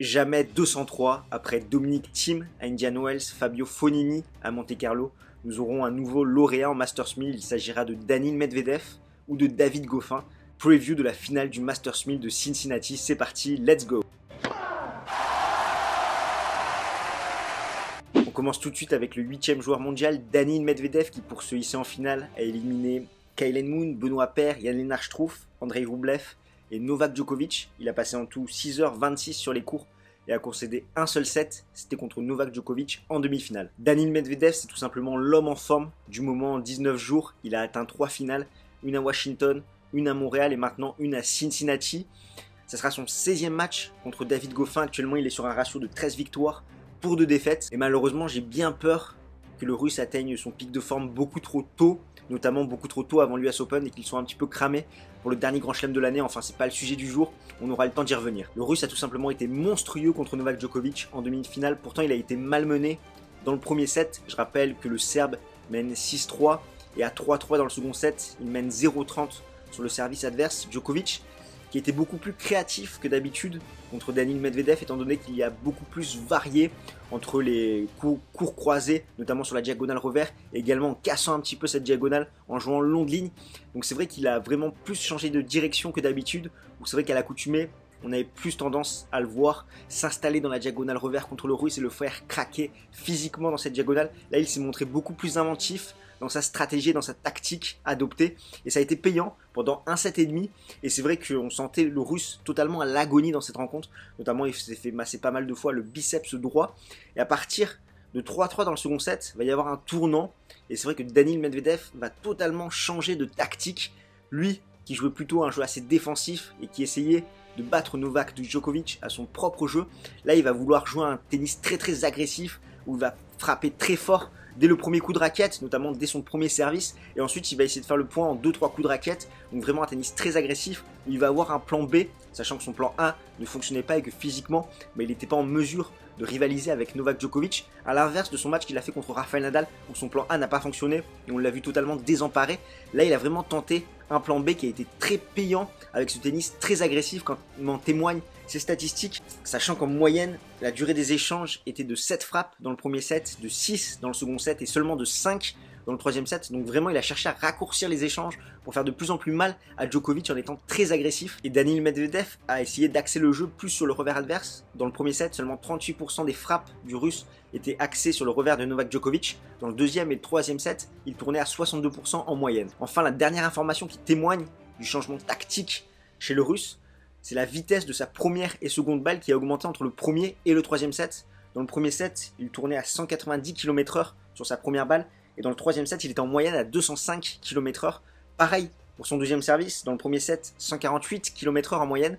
Jamais 203 après Dominique Thiem à Indian Wells, Fabio Fonini à Monte Carlo. Nous aurons un nouveau lauréat en Masters 1000. Il s'agira de Danil Medvedev ou de David Goffin. Preview de la finale du Masters 1000 de Cincinnati. C'est parti, let's go. On commence tout de suite avec le huitième joueur mondial, Danil Medvedev, qui pour se hisser en finale a éliminé Kylen Moon, Benoît Paire, Yann Lennart Struff, Andrei Rublev et Novak Djokovic. Il a passé en tout 6h26 sur les cours et a concédé un seul set, c'était contre Novak Djokovic en demi-finale. Danil Medvedev, c'est tout simplement l'homme en forme du moment en 19 jours. Il a atteint trois finales, une à Washington, une à Montréal et maintenant une à Cincinnati. Ce sera son 16e match contre David Goffin. Actuellement, il est sur un ratio de 13 victoires pour 2 défaites. Et malheureusement, j'ai bien peur que le russe atteigne son pic de forme beaucoup trop tôt notamment beaucoup trop tôt avant l'US Open et qu'ils sont un petit peu cramés pour le dernier grand chelem de l'année. Enfin, c'est pas le sujet du jour, on aura le temps d'y revenir. Le russe a tout simplement été monstrueux contre Novak Djokovic en demi-finale, pourtant il a été malmené dans le premier set. Je rappelle que le Serbe mène 6-3 et à 3-3 dans le second set, il mène 0-30 sur le service adverse. Djokovic qui était beaucoup plus créatif que d'habitude contre Daniel Medvedev, étant donné qu'il y a beaucoup plus varié entre les coups, courts croisés, notamment sur la diagonale revers, et également en cassant un petit peu cette diagonale en jouant longue ligne. Donc c'est vrai qu'il a vraiment plus changé de direction que d'habitude, ou c'est vrai qu'à l'accoutumée, on avait plus tendance à le voir s'installer dans la diagonale revers contre le russe et le faire craquer physiquement dans cette diagonale. Là, il s'est montré beaucoup plus inventif, dans sa stratégie, dans sa tactique adoptée. Et ça a été payant pendant un set et demi. Et c'est vrai qu'on sentait le russe totalement à l'agonie dans cette rencontre. Notamment, il s'est fait masser pas mal de fois le biceps droit. Et à partir de 3-3 dans le second set, il va y avoir un tournant. Et c'est vrai que Daniel Medvedev va totalement changer de tactique. Lui, qui jouait plutôt un jeu assez défensif et qui essayait de battre Novak Djokovic à son propre jeu, là il va vouloir jouer un tennis très très agressif où il va frapper très fort dès le premier coup de raquette, notamment dès son premier service, et ensuite il va essayer de faire le point en 2-3 coups de raquette, donc vraiment un tennis très agressif, il va avoir un plan B, sachant que son plan A ne fonctionnait pas et que physiquement, mais il n'était pas en mesure de rivaliser avec Novak Djokovic, à l'inverse de son match qu'il a fait contre Rafael Nadal, où son plan A n'a pas fonctionné, et on l'a vu totalement désemparé, là il a vraiment tenté un plan B qui a été très payant, avec ce tennis très agressif, quand m'en témoigne ces statistiques, sachant qu'en moyenne, la durée des échanges était de 7 frappes dans le premier set, de 6 dans le second set et seulement de 5 dans le troisième set. Donc vraiment, il a cherché à raccourcir les échanges pour faire de plus en plus mal à Djokovic en étant très agressif. Et Daniel Medvedev a essayé d'axer le jeu plus sur le revers adverse. Dans le premier set, seulement 38% des frappes du russe étaient axées sur le revers de Novak Djokovic. Dans le deuxième et le troisième set, il tournait à 62% en moyenne. Enfin, la dernière information qui témoigne du changement tactique chez le russe, c'est la vitesse de sa première et seconde balle qui a augmenté entre le premier et le troisième set. Dans le premier set, il tournait à 190 km/h sur sa première balle, et dans le troisième set, il était en moyenne à 205 km/h. Pareil pour son deuxième service, dans le premier set, 148 km/h en moyenne,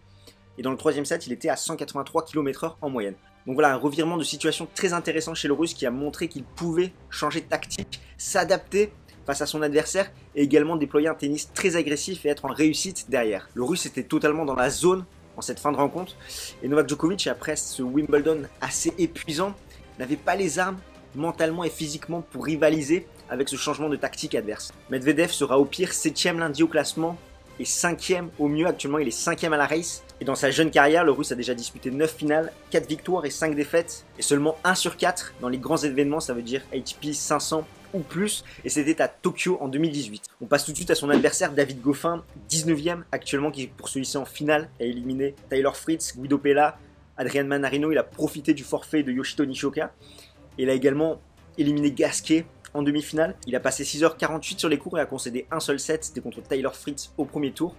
et dans le troisième set, il était à 183 km/h en moyenne. Donc voilà, un revirement de situation très intéressant chez le Russe qui a montré qu'il pouvait changer de tactique, s'adapter face à son adversaire et également déployer un tennis très agressif et être en réussite derrière. Le russe était totalement dans la zone en cette fin de rencontre et Novak Djokovic, après ce Wimbledon assez épuisant, n'avait pas les armes mentalement et physiquement pour rivaliser avec ce changement de tactique adverse. Medvedev sera au pire 7ème lundi au classement et 5ème au mieux. Actuellement, il est 5ème à la race. Et dans sa jeune carrière, le Russe a déjà disputé 9 finales, 4 victoires et 5 défaites. Et seulement 1 sur 4 dans les grands événements, ça veut dire ATP 500 ou plus, et c'était à Tokyo en 2018. On passe tout de suite à son adversaire David Goffin, 19ème actuellement, qui pour celui-ci en finale a éliminé Tyler Fritz, Guido Pella, Adrian Manarino. Il a profité du forfait de Yoshito Nishoka. Il a également éliminé Gasquet en demi-finale. Il a passé 6h48 sur les cours et a concédé un seul set, c'était contre Tyler Fritz au premier tour.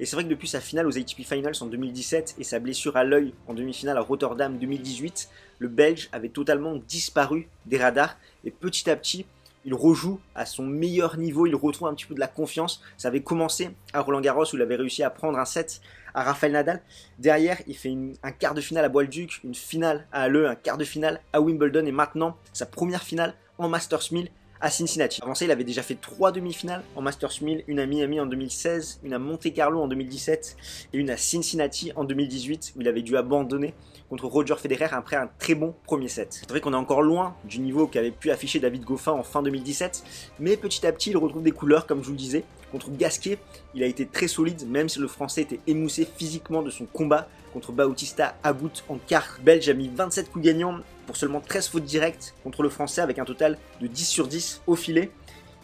Et c'est vrai que depuis sa finale aux ATP Finals en 2017 et sa blessure à l'œil en demi-finale à Rotterdam 2018, le Belge avait totalement disparu des radars et petit à petit, il rejoue à son meilleur niveau, il retrouve un petit peu de la confiance. Ça avait commencé à Roland Garros où il avait réussi à prendre un set à Rafael Nadal. Derrière, il fait un quart de finale à Bois-le-Duc, une finale à Le, un quart de finale à Wimbledon et maintenant sa première finale en Masters 1000 à Cincinnati. Avant ça, il avait déjà fait trois demi-finales en Masters 1000, une à Miami en 2016, une à Monte Carlo en 2017 et une à Cincinnati en 2018 où il avait dû abandonner contre Roger Federer après un très bon premier set. C'est vrai qu'on est encore loin du niveau qu'avait pu afficher David Goffin en fin 2017, mais petit à petit il retrouve des couleurs comme je vous le disais. Contre Gasquet, il a été très solide même si le français était émoussé physiquement de son combat contre Bautista Agut en quart. Belge a mis 27 coups gagnants pour seulement 13 fautes directes contre le français avec un total de 10 sur 10 au filet.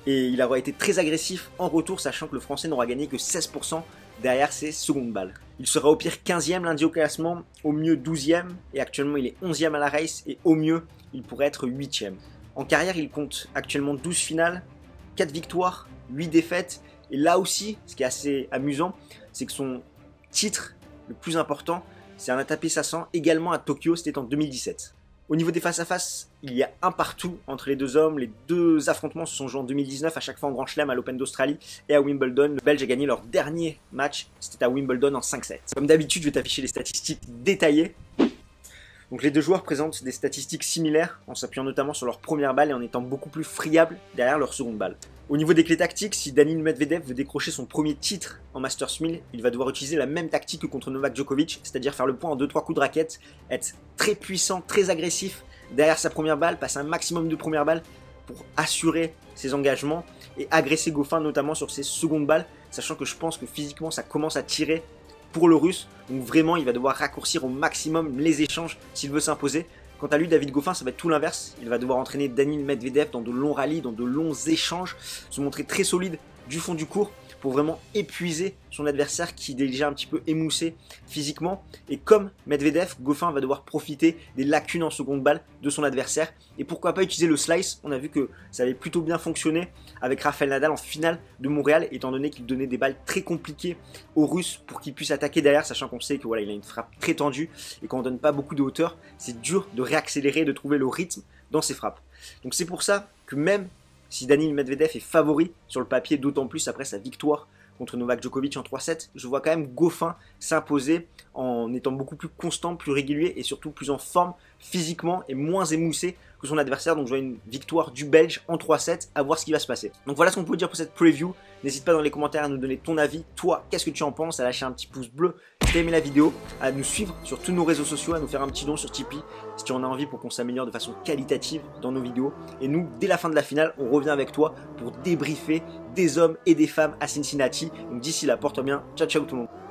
Et il aura été très agressif en retour, sachant que le français n'aura gagné que 16% derrière ses secondes balles. Il sera au pire 15e lundi au classement, au mieux 12e, et actuellement il est 11e à la race, et au mieux il pourrait être 8e. En carrière, il compte actuellement 12 finales, 4 victoires, 8 défaites, et là aussi, ce qui est assez amusant, c'est que son titre le plus important, c'est un ATP 500 également à Tokyo, c'était en 2017. Au niveau des face-à-face, il y a un partout entre les deux hommes. Les deux affrontements se sont joués en 2019, à chaque fois en Grand Chelem, à l'Open d'Australie et à Wimbledon. Le Belge a gagné leur dernier match, c'était à Wimbledon en 5-7. Comme d'habitude, je vais t'afficher les statistiques détaillées. Donc les deux joueurs présentent des statistiques similaires, en s'appuyant notamment sur leur première balle et en étant beaucoup plus friables derrière leur seconde balle. Au niveau des clés tactiques, si Danil Medvedev veut décrocher son premier titre en Masters 1000, il va devoir utiliser la même tactique que contre Novak Djokovic, c'est-à-dire faire le point en 2-3 coups de raquette, être très puissant, très agressif derrière sa première balle, passer un maximum de premières balles pour assurer ses engagements et agresser Goffin notamment sur ses secondes balles, sachant que je pense que physiquement ça commence à tirer pour le russe. Donc vraiment, il va devoir raccourcir au maximum les échanges s'il veut s'imposer. Quant à lui, David Goffin, ça va être tout l'inverse. Il va devoir entraîner Danil Medvedev dans de longs rallyes, dans de longs échanges, se montrer très solide du fond du cours pour vraiment épuiser son adversaire qui est déjà un petit peu émoussé physiquement. Et comme Medvedev, Goffin va devoir profiter des lacunes en seconde balle de son adversaire. Et pourquoi pas utiliser le slice? On a vu que ça avait plutôt bien fonctionné avec Rafael Nadal en finale de Montréal, étant donné qu'il donnait des balles très compliquées aux Russes pour qu'ils puissent attaquer derrière, sachant qu'on sait que voilà, il a une frappe très tendue et qu'on donne pas beaucoup de hauteur, c'est dur de réaccélérer, de trouver le rythme dans ses frappes. Donc c'est pour ça que même si Daniil Medvedev est favori sur le papier, d'autant plus après sa victoire contre Novak Djokovic en 3-7, je vois quand même Goffin s'imposer en étant beaucoup plus constant, plus régulier et surtout plus en forme physiquement et moins émoussé que son adversaire. Donc je vois une victoire du Belge en 3-7, à voir ce qui va se passer. Donc voilà ce qu'on peut dire pour cette preview. N'hésite pas dans les commentaires à nous donner ton avis. Toi, qu'est-ce que tu en penses? À lâcher un petit pouce bleu si tu aimé la vidéo, à nous suivre sur tous nos réseaux sociaux, à nous faire un petit don sur Tipeee si tu en as envie pour qu'on s'améliore de façon qualitative dans nos vidéos. Et nous, dès la fin de la finale, on revient avec toi pour débriefer des hommes et des femmes à Cincinnati. Donc d'ici là, porte bien. Ciao ciao tout le monde.